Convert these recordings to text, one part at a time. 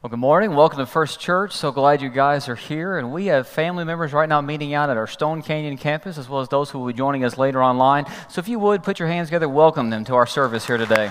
Well, good morning. Welcome to First Church. So glad you guys are here. And we have family members right now meeting out at our Stone Canyon campus, as well as those who will be joining us later online. So if you would, put your hands together, welcome them to our service here today.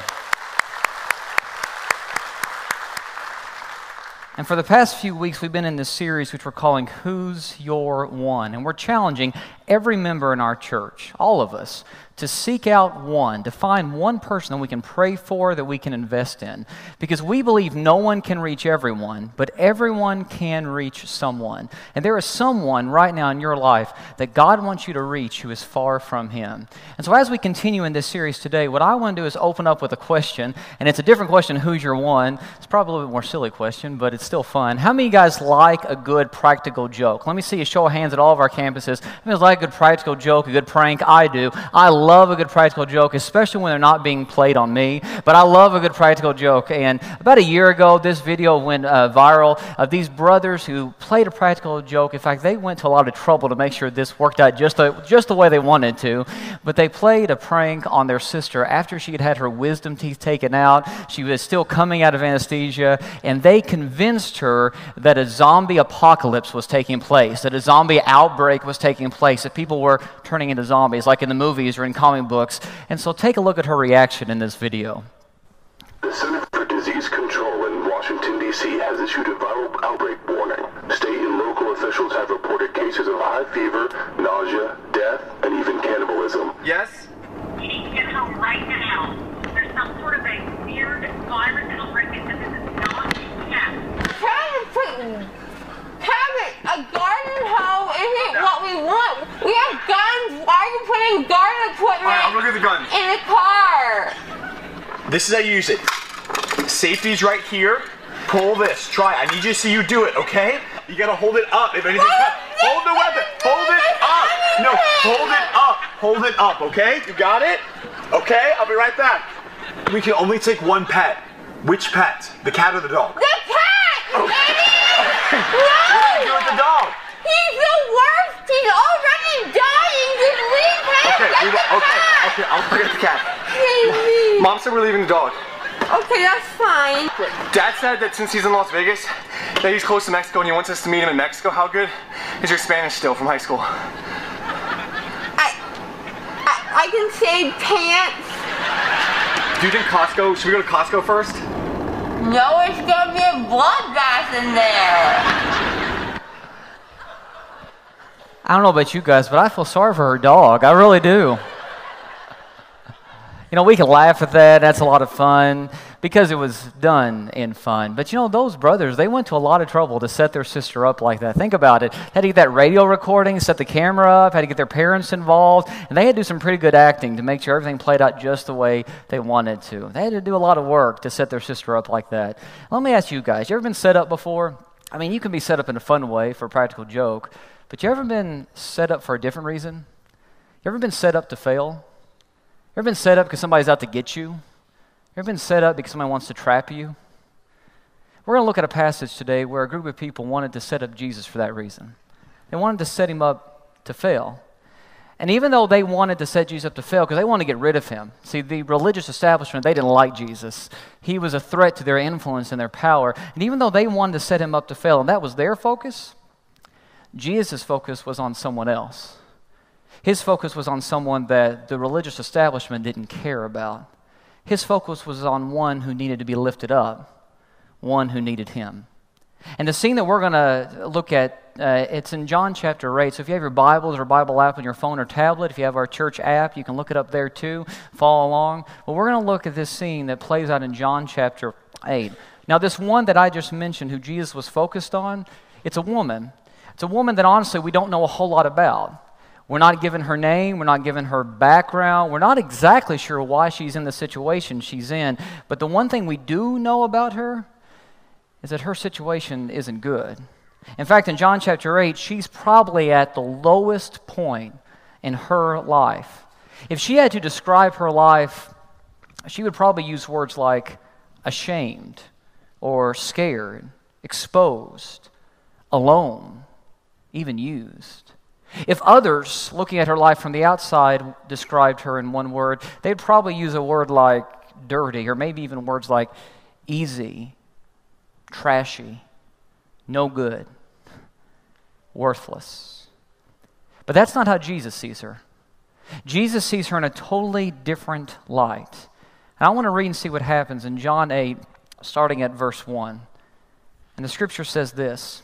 And for the past few weeks, we've been in this series which we're calling Who's Your One? And we're challenging every member in our church, all of us, to seek out one, to find one person that we can pray for, that we can invest in. Because we believe no one can reach everyone, but everyone can reach someone. And there is someone right now in your life that God wants you to reach who is far from Him. And so as we continue in this series today, what I want to do is open up with a question, and it's a different question who's your one? It's probably a little bit more silly question, but it's still fun. How many of you guys like a good practical joke? Let me see a show of hands at all of our campuses. How many like a good practical joke, a good prank? I do. I love a good practical joke, especially when they're not being played on me. But I love a good practical joke. And about a year ago, this video went uh, viral of these brothers who played a practical joke. In fact, they went to a lot of trouble to make sure this worked out just the, just the way they wanted to. But they played a prank on their sister after she had had her wisdom teeth taken out. She was still coming out of anesthesia, and they convinced her that a zombie apocalypse was taking place, that a zombie outbreak was taking place, that people were turning into zombies, like in the movies or in comic books. And so take a look at her reaction in this video. The Center for Disease Control in Washington, D.C. has issued a viral outbreak warning. State and local officials have reported cases of high fever, nausea, death, and even cannibalism. Yes? You need to get home right now. There's some sort of a weird virus outbreak that this is not test. trying to put having a garden hoe isn't what we want. We have guns. Why are you putting garden equipment Alright, I'll go get the gun. in the car? This is how you use it. Safety's right here. Pull this. Try. I need you to see you do it, okay? You gotta hold it up. If anything, hold the weapon. Hold it up. No, hold it up. Hold it up, okay? You got it? Okay, I'll be right back. We can only take one pet. Which pet? The cat or the dog? The cat, Oh. idiot! What do you do No! with the dog? He's the worst. He's already dying. Just leave him. Okay, Get we the will, okay, cat. okay, I'll look at the cat. Baby. Mom said we're leaving the dog. Okay, that's fine. Dad said that since he's in Las Vegas, that he's close to Mexico and he wants us to meet him in Mexico. How good is your Spanish still from high school? I, I, I can say pants. Do you think Costco? Should we go to Costco first? No, it's gonna be a bloodbath in there. I don't know about you guys, but I feel sorry for her dog. I really do. You know, we can laugh at that. That's a lot of fun because it was done in fun. But you know, those brothers, they went to a lot of trouble to set their sister up like that. Think about it. Had to get that radio recording, set the camera up, had to get their parents involved, and they had to do some pretty good acting to make sure everything played out just the way they wanted to. They had to do a lot of work to set their sister up like that. Let me ask you guys, you ever been set up before? I mean, you can be set up in a fun way for a practical joke, but you ever been set up for a different reason? You ever been set up to fail? Ever been set up because somebody's out to get you? You ever been set up because somebody wants to trap you? We're going to look at a passage today where a group of people wanted to set up Jesus for that reason. They wanted to set him up to fail. And even though they wanted to set Jesus up to fail because they wanted to get rid of him, see, the religious establishment, they didn't like Jesus. He was a threat to their influence and their power. And even though they wanted to set him up to fail, and that was their focus, Jesus' focus was on someone else. His focus was on someone that the religious establishment didn't care about. His focus was on one who needed to be lifted up, one who needed him. And the scene that we're going to look at, uh, it's in John chapter 8. So if you have your Bibles or Bible app on your phone or tablet, if you have our church app, you can look it up there too. Follow along. But we're going to look at this scene that plays out in John chapter 8. Now, this one that I just mentioned, who Jesus was focused on, it's a woman. It's a woman that honestly we don't know a whole lot about. We're not given her name. We're not given her background. We're not exactly sure why she's in the situation she's in. But the one thing we do know about her is that her situation isn't good. In fact, in John chapter 8, she's probably at the lowest point in her life. If she had to describe her life, she would probably use words like ashamed or scared, exposed, alone, even used. If others, looking at her life from the outside, described her in one word, they'd probably use a word like dirty, or maybe even words like easy trashy, no good, worthless. But that's not how Jesus sees her. Jesus sees her in a totally different light. And I want to read and see what happens in John 8, starting at verse 1. And the scripture says this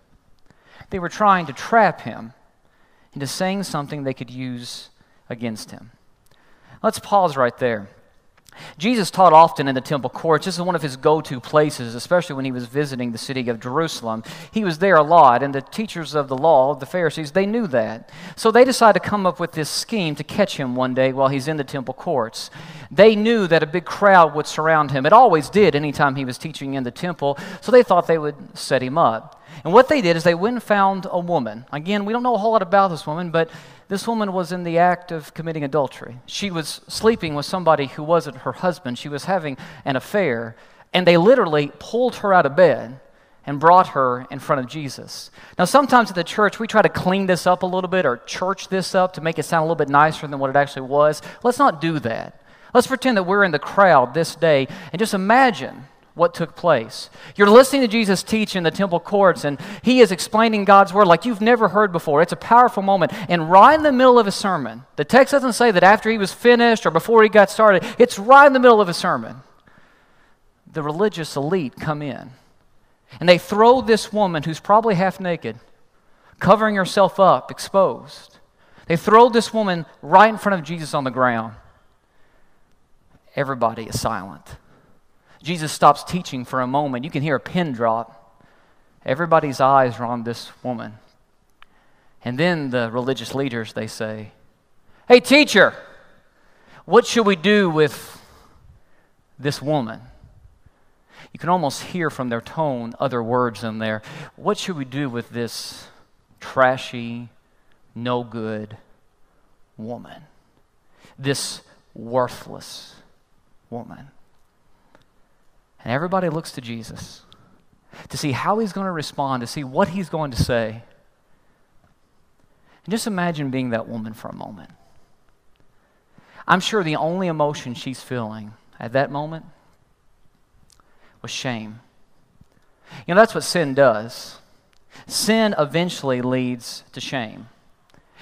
They were trying to trap him into saying something they could use against him. Let's pause right there. Jesus taught often in the temple courts. This is one of his go to places, especially when he was visiting the city of Jerusalem. He was there a lot, and the teachers of the law, the Pharisees, they knew that. So they decided to come up with this scheme to catch him one day while he's in the temple courts. They knew that a big crowd would surround him. It always did anytime he was teaching in the temple, so they thought they would set him up. And what they did is they went and found a woman. Again, we don't know a whole lot about this woman, but this woman was in the act of committing adultery. She was sleeping with somebody who wasn't her husband. She was having an affair. And they literally pulled her out of bed and brought her in front of Jesus. Now, sometimes at the church, we try to clean this up a little bit or church this up to make it sound a little bit nicer than what it actually was. Let's not do that. Let's pretend that we're in the crowd this day and just imagine what took place. You're listening to Jesus teach in the temple courts, and he is explaining God's word like you've never heard before. It's a powerful moment. And right in the middle of his sermon, the text doesn't say that after he was finished or before he got started, it's right in the middle of his sermon. The religious elite come in, and they throw this woman who's probably half naked, covering herself up, exposed. They throw this woman right in front of Jesus on the ground. Everybody is silent. Jesus stops teaching for a moment. You can hear a pin drop. Everybody's eyes are on this woman. And then the religious leaders, they say, Hey, teacher, what should we do with this woman? You can almost hear from their tone other words in there. What should we do with this trashy, no good woman? This worthless woman? And everybody looks to Jesus to see how he's going to respond, to see what he's going to say. And just imagine being that woman for a moment. I'm sure the only emotion she's feeling at that moment was shame. You know, that's what sin does. Sin eventually leads to shame.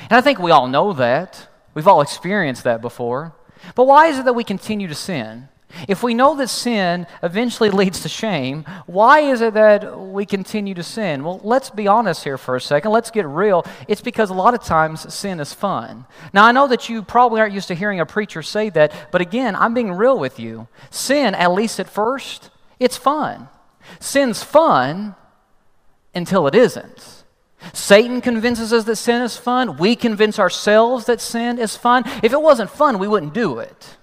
And I think we all know that. We've all experienced that before. But why is it that we continue to sin? If we know that sin eventually leads to shame, why is it that we continue to sin? Well, let's be honest here for a second. Let's get real. It's because a lot of times sin is fun. Now, I know that you probably aren't used to hearing a preacher say that, but again, I'm being real with you. Sin, at least at first, it's fun. Sin's fun until it isn't. Satan convinces us that sin is fun. We convince ourselves that sin is fun. If it wasn't fun, we wouldn't do it.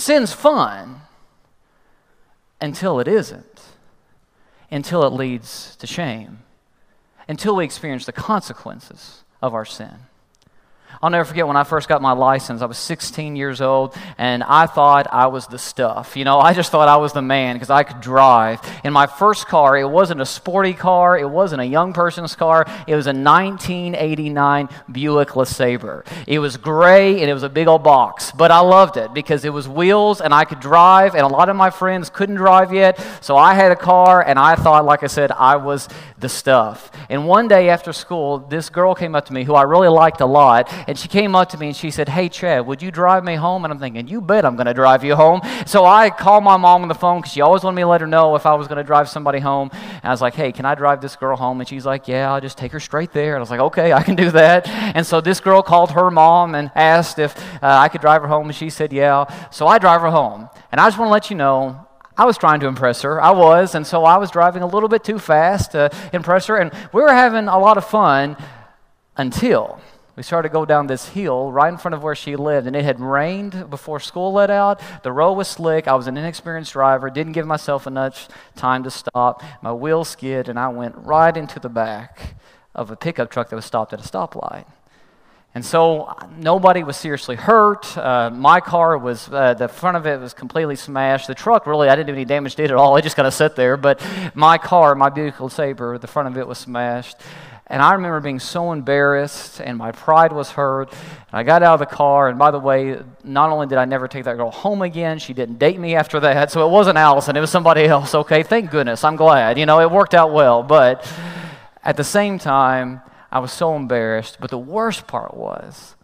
Sin's fun until it isn't, until it leads to shame, until we experience the consequences of our sin. I'll never forget when I first got my license. I was 16 years old, and I thought I was the stuff. You know, I just thought I was the man because I could drive. In my first car, it wasn't a sporty car, it wasn't a young person's car. It was a 1989 Buick LeSabre. It was gray and it was a big old box, but I loved it because it was wheels and I could drive, and a lot of my friends couldn't drive yet. So I had a car, and I thought, like I said, I was the stuff. And one day after school, this girl came up to me who I really liked a lot and she came up to me and she said, Hey, Chad, would you drive me home? And I'm thinking, You bet I'm going to drive you home. So I called my mom on the phone because she always wanted me to let her know if I was going to drive somebody home. And I was like, Hey, can I drive this girl home? And she's like, Yeah, I'll just take her straight there. And I was like, Okay, I can do that. And so this girl called her mom and asked if uh, I could drive her home. And she said, Yeah. So I drive her home. And I just want to let you know, I was trying to impress her. I was. And so I was driving a little bit too fast to impress her. And we were having a lot of fun until We started to go down this hill right in front of where she lived, and it had rained before school let out. The road was slick. I was an inexperienced driver, didn't give myself enough time to stop. My wheel skid, and I went right into the back of a pickup truck that was stopped at a stoplight. And so nobody was seriously hurt. Uh, my car was, uh, the front of it was completely smashed. The truck, really, I didn't do any damage to it at all. It just kind of sat there. But my car, my Buick Sabre, the front of it was smashed. And I remember being so embarrassed, and my pride was hurt. And I got out of the car, and by the way, not only did I never take that girl home again, she didn't date me after that. So it wasn't Allison, it was somebody else. Okay, thank goodness. I'm glad. You know, it worked out well. But at the same time, I was so embarrassed. But the worst part was,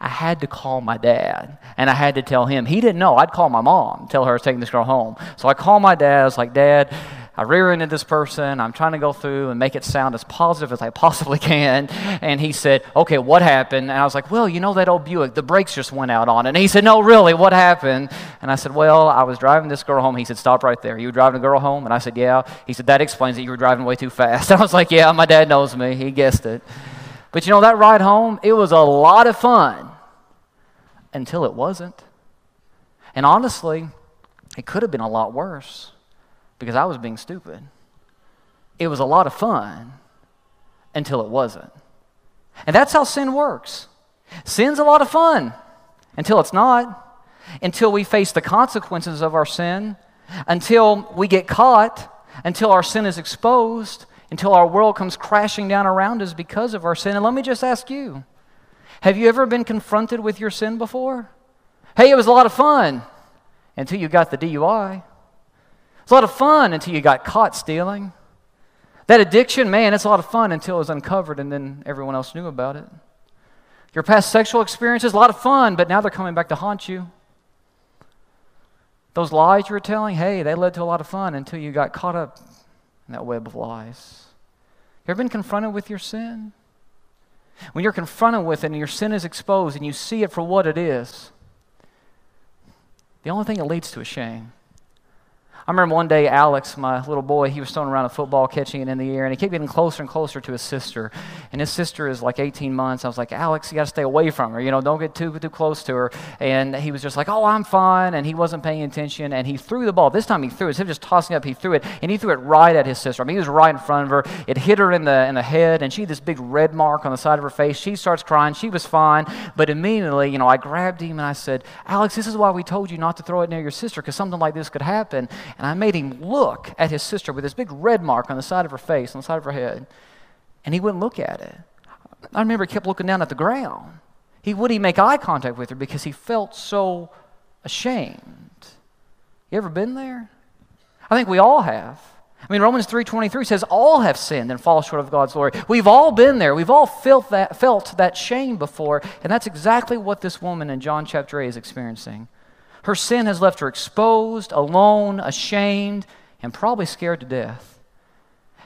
I had to call my dad and I had to tell him. He didn't know. I'd call my mom, tell her I was taking this girl home. So I called my dad. I was like, Dad, I rear ended this person. I'm trying to go through and make it sound as positive as I possibly can. And he said, Okay, what happened? And I was like, Well, you know that old Buick, the brakes just went out on it. And he said, No, really, what happened? And I said, Well, I was driving this girl home. He said, Stop right there. You were driving a girl home? And I said, Yeah. He said, That explains that you were driving way too fast. And I was like, Yeah, my dad knows me. He guessed it. But you know, that ride home, it was a lot of fun until it wasn't. And honestly, it could have been a lot worse because I was being stupid. It was a lot of fun until it wasn't. And that's how sin works. Sin's a lot of fun until it's not, until we face the consequences of our sin, until we get caught, until our sin is exposed, until our world comes crashing down around us because of our sin. And let me just ask you have you ever been confronted with your sin before? Hey, it was a lot of fun until you got the DUI. It's a lot of fun until you got caught stealing. That addiction, man, it's a lot of fun until it was uncovered and then everyone else knew about it. Your past sexual experiences, a lot of fun, but now they're coming back to haunt you. Those lies you were telling, hey, they led to a lot of fun until you got caught up in that web of lies. You ever been confronted with your sin? When you're confronted with it and your sin is exposed and you see it for what it is, the only thing it leads to is shame. I remember one day Alex, my little boy, he was throwing around a football, catching it in the air, and he kept getting closer and closer to his sister. And his sister is like 18 months. I was like, Alex, you got to stay away from her. You know, don't get too too close to her. And he was just like, Oh, I'm fine. And he wasn't paying attention. And he threw the ball. This time he threw it. Instead of just tossing up, he threw it, and he threw it right at his sister. I mean, he was right in front of her. It hit her in the in the head, and she had this big red mark on the side of her face. She starts crying. She was fine, but immediately, you know, I grabbed him and I said, Alex, this is why we told you not to throw it near your sister, because something like this could happen. And I made him look at his sister with this big red mark on the side of her face, on the side of her head, and he wouldn't look at it. I remember he kept looking down at the ground. He wouldn't make eye contact with her because he felt so ashamed. You ever been there? I think we all have. I mean, Romans 3.23 says all have sinned and fall short of God's glory. We've all been there. We've all felt that, felt that shame before, and that's exactly what this woman in John chapter 8 is experiencing. Her sin has left her exposed, alone, ashamed, and probably scared to death.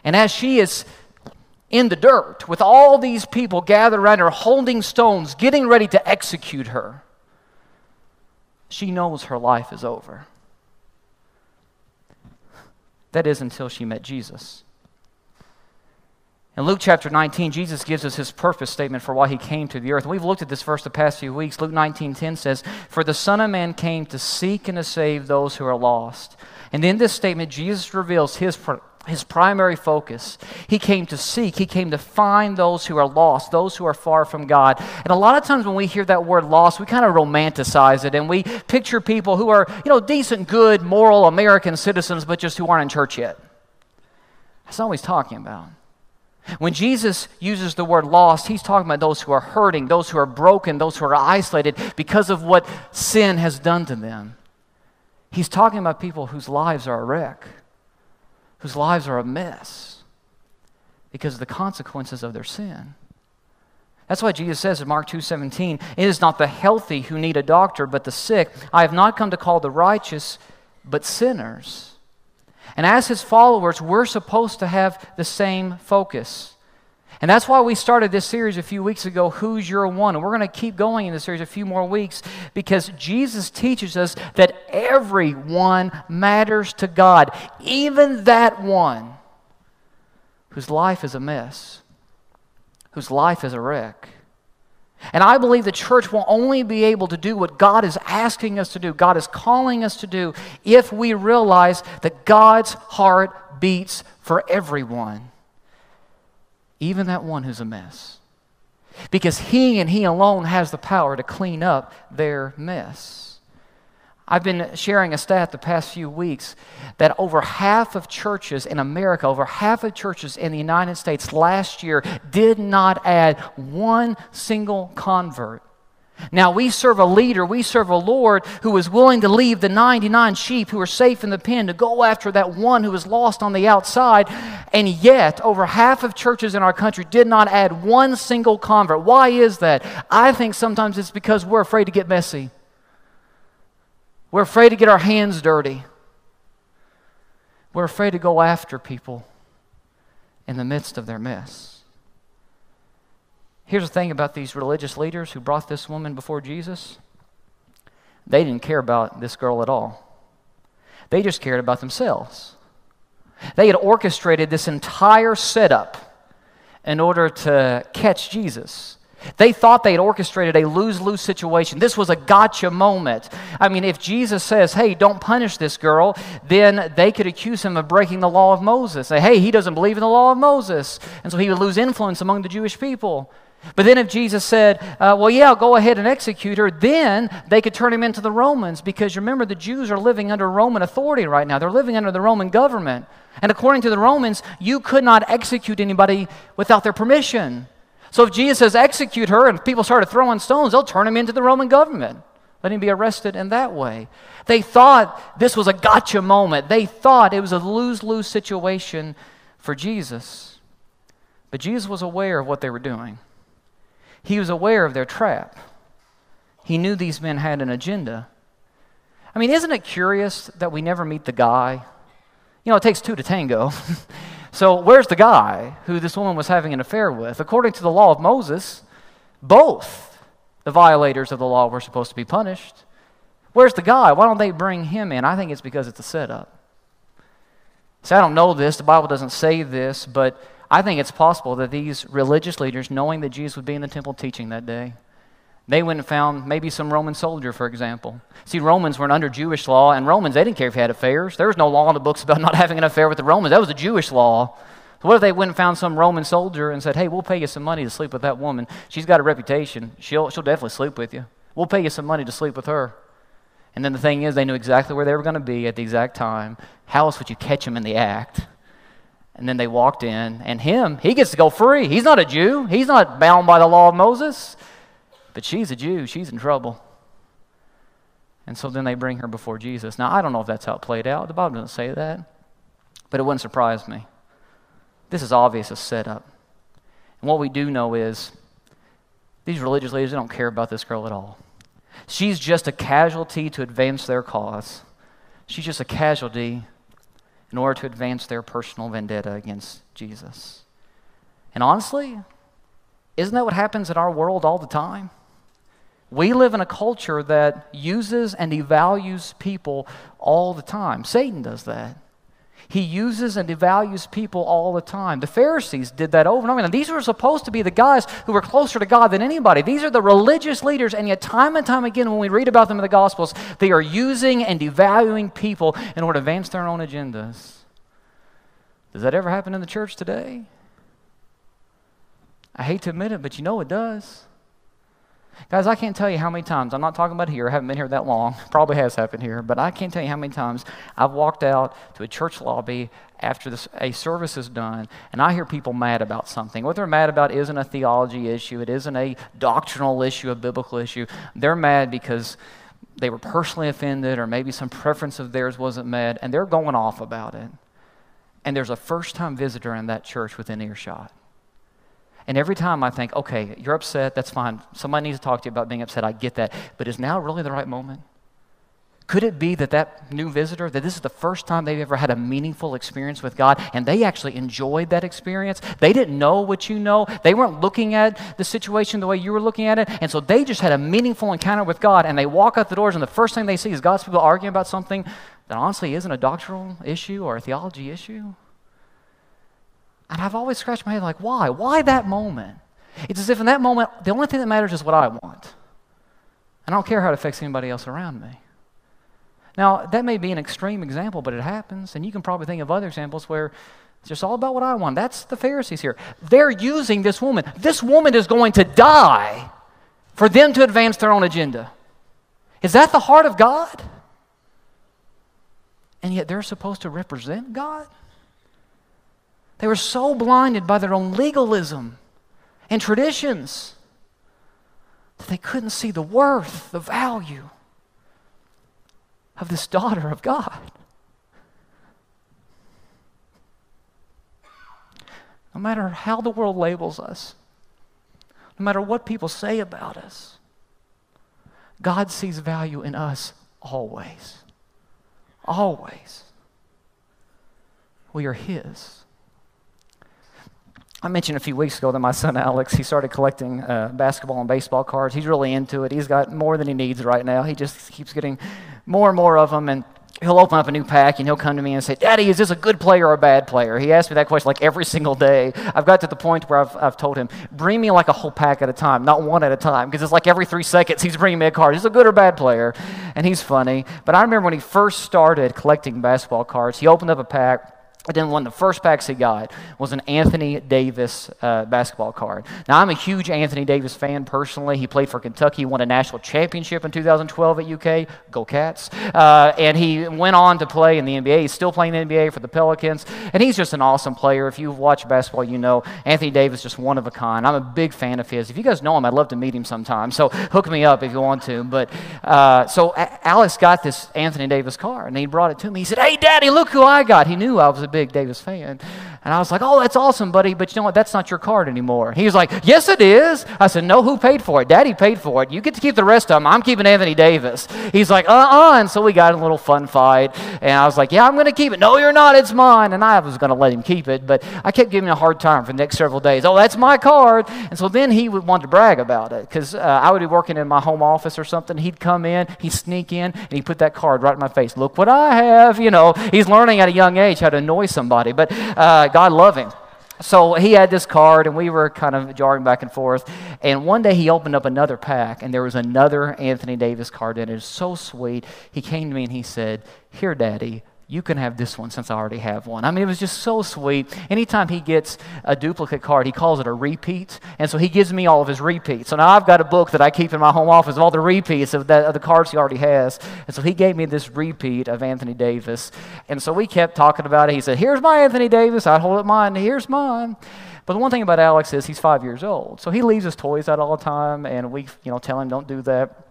And as she is in the dirt with all these people gathered around her, holding stones, getting ready to execute her, she knows her life is over. That is until she met Jesus. In Luke chapter 19, Jesus gives us his purpose statement for why he came to the earth. We've looked at this verse the past few weeks. Luke 19:10 says, "For the Son of Man came to seek and to save those who are lost." And in this statement, Jesus reveals his, his primary focus. He came to seek, he came to find those who are lost, those who are far from God. And a lot of times when we hear that word lost, we kind of romanticize it and we picture people who are, you know, decent, good, moral American citizens, but just who aren't in church yet. That's not what he's talking about. When Jesus uses the word lost, he's talking about those who are hurting, those who are broken, those who are isolated because of what sin has done to them. He's talking about people whose lives are a wreck, whose lives are a mess because of the consequences of their sin. That's why Jesus says in Mark 2:17, "It is not the healthy who need a doctor, but the sick. I have not come to call the righteous, but sinners." And as his followers, we're supposed to have the same focus. And that's why we started this series a few weeks ago, Who's Your One? And we're going to keep going in this series a few more weeks because Jesus teaches us that everyone matters to God, even that one whose life is a mess, whose life is a wreck, And I believe the church will only be able to do what God is asking us to do, God is calling us to do, if we realize that God's heart beats for everyone, even that one who's a mess. Because He and He alone has the power to clean up their mess. I've been sharing a stat the past few weeks that over half of churches in America, over half of churches in the United States last year did not add one single convert. Now, we serve a leader, we serve a Lord who is willing to leave the 99 sheep who are safe in the pen to go after that one who is lost on the outside. And yet, over half of churches in our country did not add one single convert. Why is that? I think sometimes it's because we're afraid to get messy. We're afraid to get our hands dirty. We're afraid to go after people in the midst of their mess. Here's the thing about these religious leaders who brought this woman before Jesus they didn't care about this girl at all, they just cared about themselves. They had orchestrated this entire setup in order to catch Jesus. They thought they had orchestrated a lose lose situation. This was a gotcha moment. I mean, if Jesus says, hey, don't punish this girl, then they could accuse him of breaking the law of Moses. Say, hey, he doesn't believe in the law of Moses. And so he would lose influence among the Jewish people. But then if Jesus said, uh, well, yeah, go ahead and execute her, then they could turn him into the Romans because remember, the Jews are living under Roman authority right now. They're living under the Roman government. And according to the Romans, you could not execute anybody without their permission. So if Jesus says execute her and people started throwing stones, they'll turn him into the Roman government. Let him be arrested in that way. They thought this was a gotcha moment. They thought it was a lose lose situation for Jesus. But Jesus was aware of what they were doing, he was aware of their trap. He knew these men had an agenda. I mean, isn't it curious that we never meet the guy? You know, it takes two to tango. So, where's the guy who this woman was having an affair with? According to the law of Moses, both the violators of the law were supposed to be punished. Where's the guy? Why don't they bring him in? I think it's because it's a setup. See, I don't know this, the Bible doesn't say this, but I think it's possible that these religious leaders, knowing that Jesus would be in the temple teaching that day, they went and found maybe some Roman soldier, for example. See, Romans weren't under Jewish law, and Romans, they didn't care if you had affairs. There was no law in the books about not having an affair with the Romans. That was a Jewish law. So what if they went and found some Roman soldier and said, hey, we'll pay you some money to sleep with that woman. She's got a reputation. She'll, she'll definitely sleep with you. We'll pay you some money to sleep with her. And then the thing is, they knew exactly where they were going to be at the exact time. How else would you catch them in the act? And then they walked in, and him, he gets to go free. He's not a Jew. He's not bound by the law of Moses. But she's a Jew, she's in trouble. And so then they bring her before Jesus. Now, I don't know if that's how it played out. The Bible doesn't say that. But it wouldn't surprise me. This is obvious a setup. And what we do know is these religious leaders don't care about this girl at all. She's just a casualty to advance their cause. She's just a casualty in order to advance their personal vendetta against Jesus. And honestly, isn't that what happens in our world all the time? We live in a culture that uses and devalues people all the time. Satan does that. He uses and devalues people all the time. The Pharisees did that over and over again. These were supposed to be the guys who were closer to God than anybody. These are the religious leaders, and yet, time and time again, when we read about them in the Gospels, they are using and devaluing people in order to advance their own agendas. Does that ever happen in the church today? I hate to admit it, but you know it does. Guys, I can't tell you how many times, I'm not talking about here, I haven't been here that long, probably has happened here, but I can't tell you how many times I've walked out to a church lobby after this, a service is done and I hear people mad about something. What they're mad about isn't a theology issue, it isn't a doctrinal issue, a biblical issue. They're mad because they were personally offended or maybe some preference of theirs wasn't met and they're going off about it. And there's a first time visitor in that church within earshot. And every time I think, okay, you're upset, that's fine. Somebody needs to talk to you about being upset. I get that. But is now really the right moment? Could it be that that new visitor, that this is the first time they've ever had a meaningful experience with God and they actually enjoyed that experience? They didn't know what you know. They weren't looking at the situation the way you were looking at it. And so they just had a meaningful encounter with God and they walk out the doors and the first thing they see is God's people arguing about something that honestly isn't a doctrinal issue or a theology issue. And I've always scratched my head like, why? Why that moment? It's as if in that moment, the only thing that matters is what I want. I don't care how it affects anybody else around me. Now, that may be an extreme example, but it happens. And you can probably think of other examples where it's just all about what I want. That's the Pharisees here. They're using this woman. This woman is going to die for them to advance their own agenda. Is that the heart of God? And yet they're supposed to represent God? They were so blinded by their own legalism and traditions that they couldn't see the worth, the value of this daughter of God. No matter how the world labels us, no matter what people say about us, God sees value in us always. Always. We are His. I mentioned a few weeks ago that my son Alex, he started collecting uh, basketball and baseball cards. He's really into it. He's got more than he needs right now. He just keeps getting more and more of them. And he'll open up a new pack and he'll come to me and say, Daddy, is this a good player or a bad player? He asks me that question like every single day. I've got to the point where I've, I've told him, bring me like a whole pack at a time, not one at a time, because it's like every three seconds he's bringing me a card. He's a good or bad player, and he's funny. But I remember when he first started collecting basketball cards, he opened up a pack and then one of the first packs he got was an Anthony Davis uh, basketball card. Now, I'm a huge Anthony Davis fan personally. He played for Kentucky, won a national championship in 2012 at UK. Go Cats. Uh, and he went on to play in the NBA. He's still playing in the NBA for the Pelicans. And he's just an awesome player. If you've watched basketball, you know Anthony Davis is just one of a kind. I'm a big fan of his. If you guys know him, I'd love to meet him sometime. So hook me up if you want to. But uh, so Alex got this Anthony Davis card, and he brought it to me. He said, Hey, Daddy, look who I got. He knew I was a big Davis fan. And I was like, oh, that's awesome, buddy, but you know what? That's not your card anymore. He was like, yes, it is. I said, no, who paid for it? Daddy paid for it. You get to keep the rest of them. I'm keeping Anthony Davis. He's like, uh uh And so we got in a little fun fight. And I was like, yeah, I'm going to keep it. No, you're not. It's mine. And I was going to let him keep it, but I kept giving him a hard time for the next several days. Oh, that's my card. And so then he would want to brag about it because uh, I would be working in my home office or something. He'd come in, he'd sneak in, and he'd put that card right in my face. Look what I have. You know, he's learning at a young age how to annoy somebody. But uh, God love him. So he had this card, and we were kind of jarring back and forth. And one day he opened up another pack, and there was another Anthony Davis card in it. It was so sweet. He came to me and he said, Here, Daddy, you can have this one since I already have one. I mean, it was just so sweet. Anytime he gets a duplicate card, he calls it a repeat. And so he gives me all of his repeats. So now I've got a book that I keep in my home office of all the repeats of, the, of the cards he already has. And so he gave me this repeat of Anthony Davis. And so we kept talking about it. He said, Here's my Anthony Davis. I'd hold up mine. Here's mine. But the one thing about Alex is he's five years old. So he leaves his toys out all the time. And we, you know, tell him, don't do that.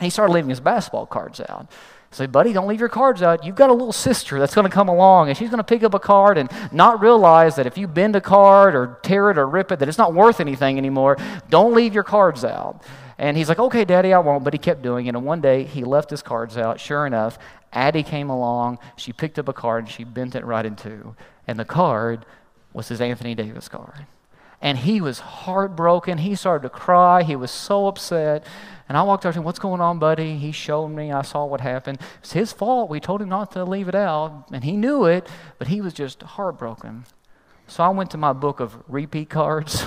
And he started leaving his basketball cards out. Say, buddy, don't leave your cards out. You've got a little sister that's going to come along, and she's going to pick up a card and not realize that if you bend a card or tear it or rip it, that it's not worth anything anymore. Don't leave your cards out. And he's like, okay, daddy, I won't. But he kept doing it. And one day he left his cards out. Sure enough, Addie came along. She picked up a card and she bent it right in two. And the card was his Anthony Davis card. And he was heartbroken. He started to cry. He was so upset. And I walked up to him, What's going on, buddy? He showed me. I saw what happened. It's his fault. We told him not to leave it out. And he knew it, but he was just heartbroken. So I went to my book of repeat cards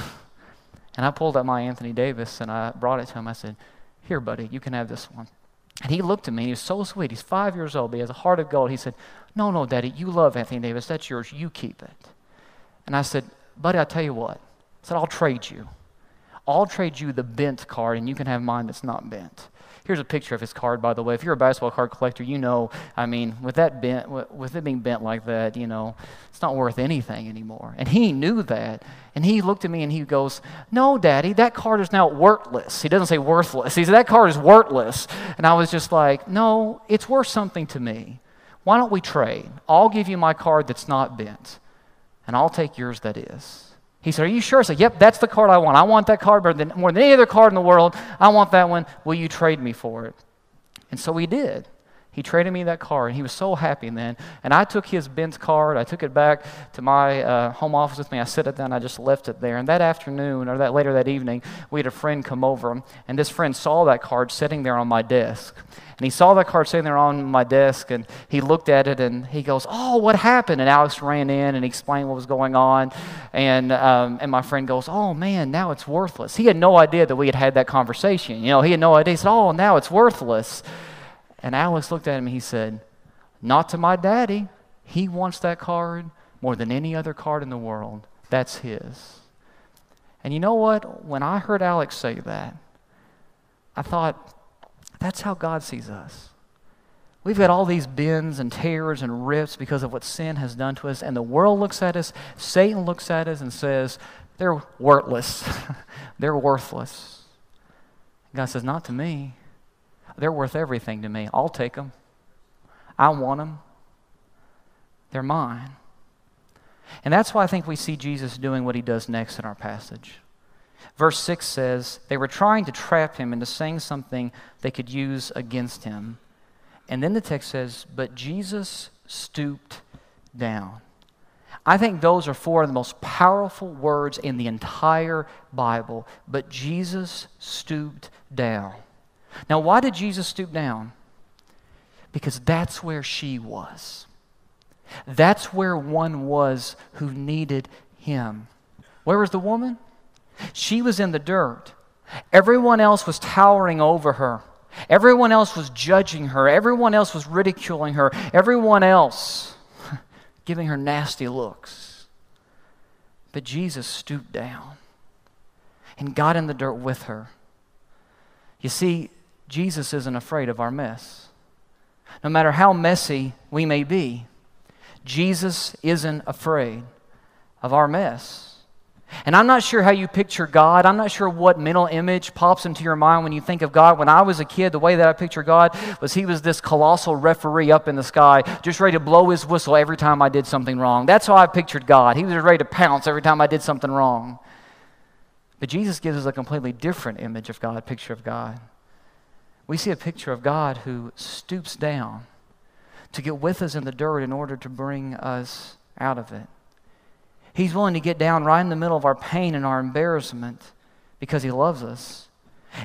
and I pulled out my Anthony Davis and I brought it to him. I said, Here, buddy, you can have this one. And he looked at me. He was so sweet. He's five years old. but He has a heart of gold. He said, No, no, Daddy, you love Anthony Davis. That's yours. You keep it. And I said, Buddy, I'll tell you what. I said, I'll trade you. I'll trade you the bent card and you can have mine that's not bent. Here's a picture of his card, by the way. If you're a basketball card collector, you know, I mean, with that bent, with it being bent like that, you know, it's not worth anything anymore. And he knew that. And he looked at me and he goes, No, Daddy, that card is now worthless. He doesn't say worthless. He said, That card is worthless. And I was just like, No, it's worth something to me. Why don't we trade? I'll give you my card that's not bent, and I'll take yours that is. He said, Are you sure? I said, Yep, that's the card I want. I want that card better than, more than any other card in the world. I want that one. Will you trade me for it? And so he did. He traded me that card, and he was so happy then. And I took his Benz card, I took it back to my uh, home office with me. I set it down, I just left it there. And that afternoon, or that later that evening, we had a friend come over, and this friend saw that card sitting there on my desk. And he saw that card sitting there on my desk, and he looked at it, and he goes, "Oh, what happened?" And Alex ran in and explained what was going on, and um, and my friend goes, "Oh man, now it's worthless." He had no idea that we had had that conversation. You know, he had no idea. He said, "Oh, now it's worthless." And Alex looked at him and he said, Not to my daddy. He wants that card more than any other card in the world. That's his. And you know what? When I heard Alex say that, I thought, that's how God sees us. We've got all these bends and tears and rips because of what sin has done to us, and the world looks at us, Satan looks at us and says, they're worthless. they're worthless. God says, Not to me. They're worth everything to me. I'll take them. I want them. They're mine. And that's why I think we see Jesus doing what he does next in our passage. Verse 6 says, They were trying to trap him into saying something they could use against him. And then the text says, But Jesus stooped down. I think those are four of the most powerful words in the entire Bible. But Jesus stooped down. Now, why did Jesus stoop down? Because that's where she was. That's where one was who needed him. Where was the woman? She was in the dirt. Everyone else was towering over her. Everyone else was judging her. Everyone else was ridiculing her. Everyone else giving her nasty looks. But Jesus stooped down and got in the dirt with her. You see, Jesus isn't afraid of our mess. No matter how messy we may be, Jesus isn't afraid of our mess. And I'm not sure how you picture God. I'm not sure what mental image pops into your mind when you think of God. When I was a kid, the way that I picture God was he was this colossal referee up in the sky, just ready to blow his whistle every time I did something wrong. That's how I pictured God. He was ready to pounce every time I did something wrong. But Jesus gives us a completely different image of God, picture of God we see a picture of God who stoops down to get with us in the dirt in order to bring us out of it. He's willing to get down right in the middle of our pain and our embarrassment because He loves us.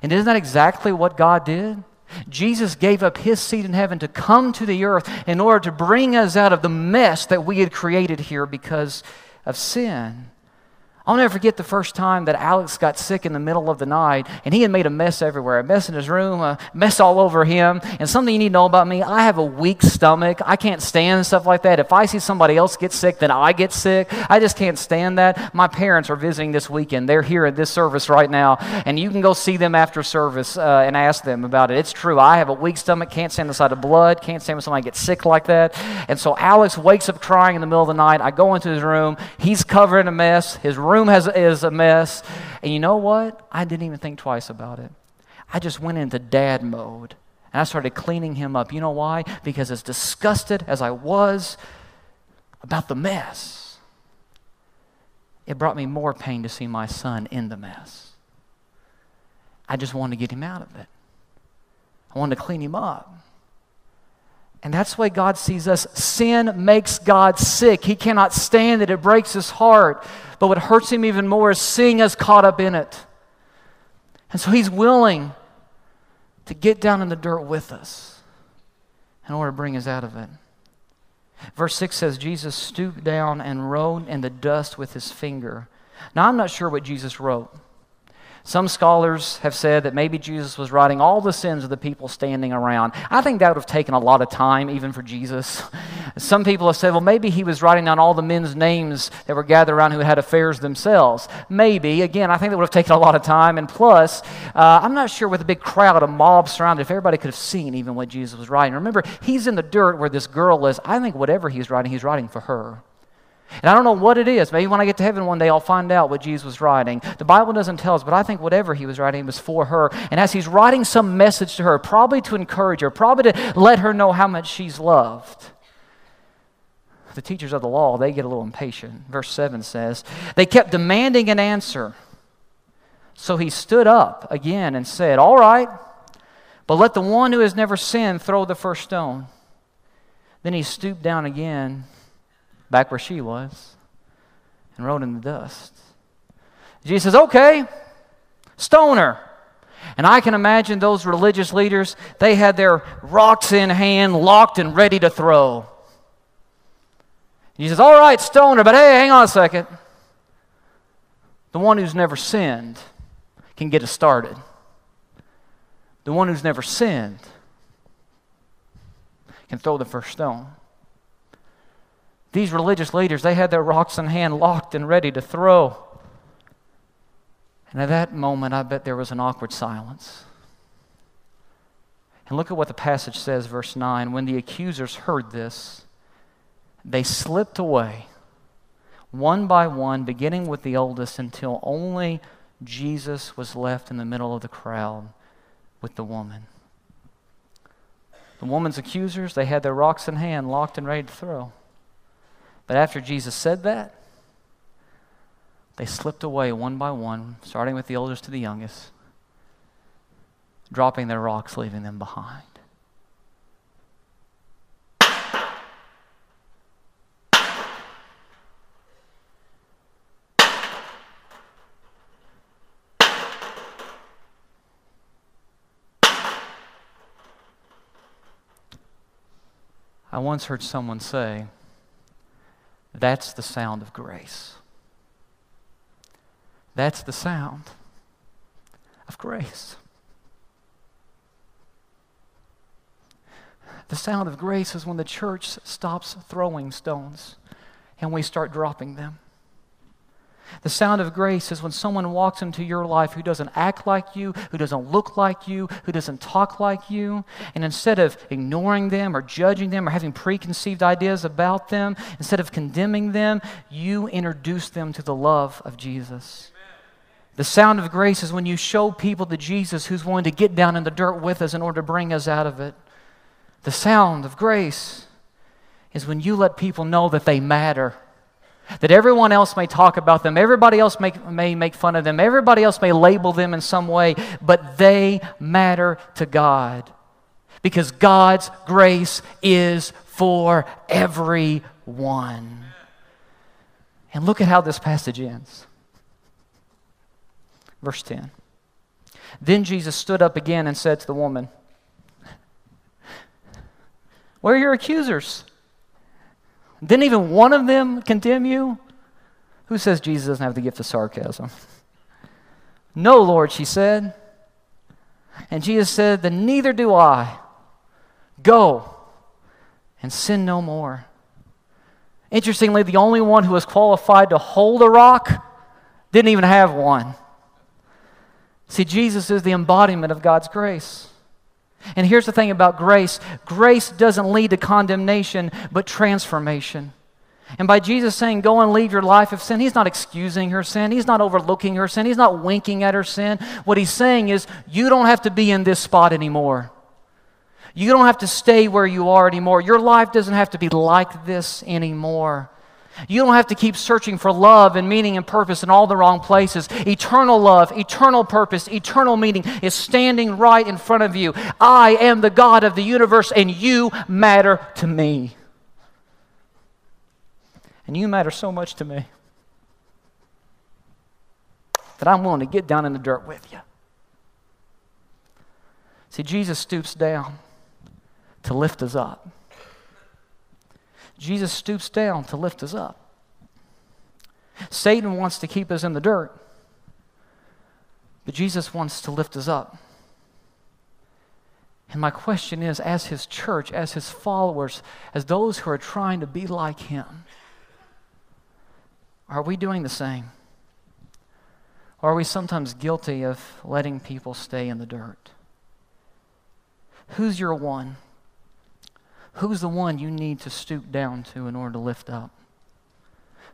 And isn't that exactly what God did? Jesus gave up His seat in heaven to come to the earth in order to bring us out of the mess that we had created here because of sin. I'll never forget the first time that Alex got sick in the middle of the night, and he had made a mess everywhere a mess in his room, a mess all over him. And something you need to know about me I have a weak stomach. I can't stand stuff like that. If I see somebody else get sick, then I get sick. I just can't stand that. My parents are visiting this weekend. They're here at this service right now, and you can go see them after service uh, and ask them about it. It's true. I have a weak stomach, can't stand the sight of blood, can't stand when somebody gets sick like that. And so Alex wakes up crying in the middle of the night. I go into his room. He's covered in a mess. His room room has, is a mess. And you know what? I didn't even think twice about it. I just went into dad mode and I started cleaning him up. You know why? Because as disgusted as I was about the mess, it brought me more pain to see my son in the mess. I just wanted to get him out of it. I wanted to clean him up. And that's way God sees us. Sin makes God sick. He cannot stand it, it breaks his heart. But what hurts him even more is seeing us caught up in it. And so he's willing to get down in the dirt with us in order to bring us out of it. Verse 6 says, Jesus stooped down and wrote in the dust with his finger. Now, I'm not sure what Jesus wrote. Some scholars have said that maybe Jesus was writing all the sins of the people standing around. I think that would have taken a lot of time, even for Jesus. Some people have said, well, maybe he was writing down all the men's names that were gathered around who had affairs themselves. Maybe. Again, I think that would have taken a lot of time. And plus, uh, I'm not sure with a big crowd, a mob surrounded, if everybody could have seen even what Jesus was writing. Remember, he's in the dirt where this girl is. I think whatever he's writing, he's writing for her. And I don't know what it is. Maybe when I get to heaven one day, I'll find out what Jesus was writing. The Bible doesn't tell us, but I think whatever he was writing was for her. And as he's writing some message to her, probably to encourage her, probably to let her know how much she's loved, the teachers of the law, they get a little impatient. Verse 7 says, They kept demanding an answer. So he stood up again and said, All right, But let the one who has never sinned throw the first stone. Then he stooped down again, back where she was, and wrote in the dust. Jesus says, Okay, stone her. And I can imagine those religious leaders, they had their rocks in hand, locked and ready to throw. He says, All right, stone her, but hey, hang on a second. The one who's never sinned can get us started. The one who's never sinned can throw the first stone. These religious leaders, they had their rocks in hand locked and ready to throw. And at that moment, I bet there was an awkward silence. And look at what the passage says, verse 9. When the accusers heard this, they slipped away, one by one, beginning with the oldest, until only Jesus was left in the middle of the crowd with the woman. The woman's accusers, they had their rocks in hand, locked and ready to throw. But after Jesus said that, they slipped away one by one, starting with the oldest to the youngest, dropping their rocks, leaving them behind. I once heard someone say, that's the sound of grace. That's the sound of grace. The sound of grace is when the church stops throwing stones and we start dropping them. The sound of grace is when someone walks into your life who doesn't act like you, who doesn't look like you, who doesn't talk like you, and instead of ignoring them or judging them or having preconceived ideas about them, instead of condemning them, you introduce them to the love of Jesus. The sound of grace is when you show people the Jesus who's willing to get down in the dirt with us in order to bring us out of it. The sound of grace is when you let people know that they matter that everyone else may talk about them, everybody else may, may make fun of them, everybody else may label them in some way, but they matter to God. Because God's grace is for everyone. And look at how this passage ends. Verse 10. Then Jesus stood up again and said to the woman, Where are your accusers? Didn't even one of them condemn you? Who says Jesus doesn't have the gift of sarcasm? No, Lord, she said. And Jesus said, Then neither do I. Go and sin no more. Interestingly, the only one who was qualified to hold a rock didn't even have one. See, Jesus is the embodiment of God's grace. And here's the thing about grace grace doesn't lead to condemnation, but transformation. And by Jesus saying, Go and leave your life of sin, He's not excusing her sin. He's not overlooking her sin. He's not winking at her sin. What He's saying is, You don't have to be in this spot anymore. You don't have to stay where you are anymore. Your life doesn't have to be like this anymore. You don't have to keep searching for love and meaning and purpose in all the wrong places. Eternal love, eternal purpose, eternal meaning is standing right in front of you. I am the God of the universe, and you matter to me. And you matter so much to me that I'm willing to get down in the dirt with you. See, Jesus stoops down to lift us up. Jesus stoops down to lift us up. Satan wants to keep us in the dirt, but Jesus wants to lift us up. And my question is as his church, as his followers, as those who are trying to be like him, are we doing the same? Or are we sometimes guilty of letting people stay in the dirt? Who's your one? Who's the one you need to stoop down to in order to lift up?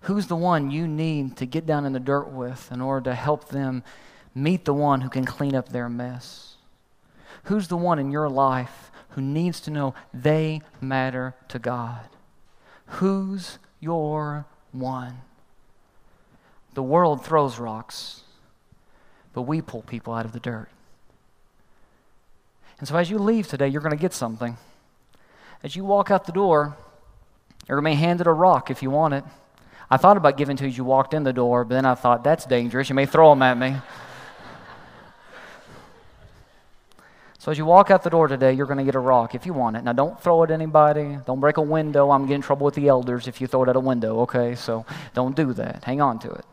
Who's the one you need to get down in the dirt with in order to help them meet the one who can clean up their mess? Who's the one in your life who needs to know they matter to God? Who's your one? The world throws rocks, but we pull people out of the dirt. And so as you leave today, you're going to get something. As you walk out the door, you may hand it a rock if you want it. I thought about giving to you as you walked in the door, but then I thought, that's dangerous. You may throw them at me. So as you walk out the door today, you're going to get a rock if you want it. Now, don't throw it at anybody. Don't break a window. I'm getting in trouble with the elders if you throw it at a window, okay? So don't do that. Hang on to it.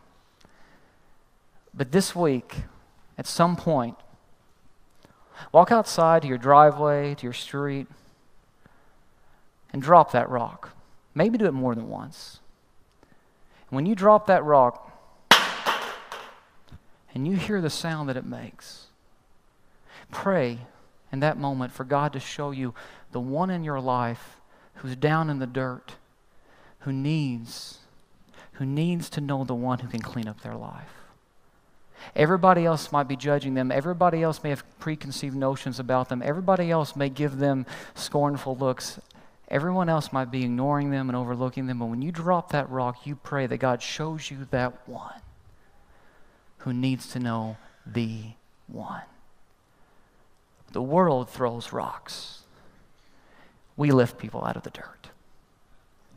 But this week, at some point, walk outside to your driveway, to your street, and drop that rock. Maybe do it more than once. When you drop that rock and you hear the sound that it makes, pray in that moment for God to show you the one in your life who's down in the dirt, who needs, who needs to know the one who can clean up their life. Everybody else might be judging them. Everybody else may have preconceived notions about them. Everybody else may give them scornful looks. Everyone else might be ignoring them and overlooking them. But when you drop that rock, you pray that God shows you that one who needs to know the one. The world throws rocks. We lift people out of the dirt.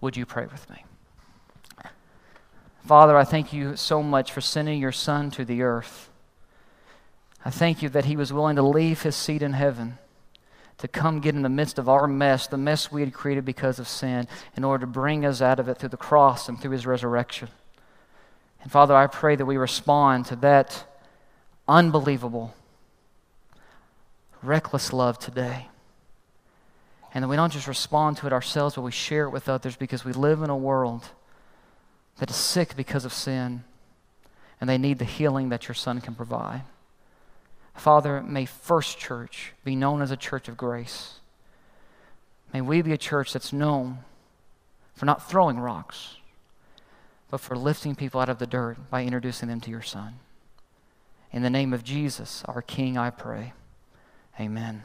Would you pray with me? Father, I thank you so much for sending your Son to the earth. I thank you that he was willing to leave his seat in heaven to come get in the midst of our mess, the mess we had created because of sin, in order to bring us out of it through the cross and through his resurrection. And Father, I pray that we respond to that unbelievable, reckless love today. And that we don't just respond to it ourselves, but we share it with others because we live in a world that is sick because of sin and they need the healing that your Son can provide. Father, may First Church be known as a church of grace. May we be a church that's known for not throwing rocks, but for lifting people out of the dirt by introducing them to your Son. In the name of Jesus, our King, I pray. Amen.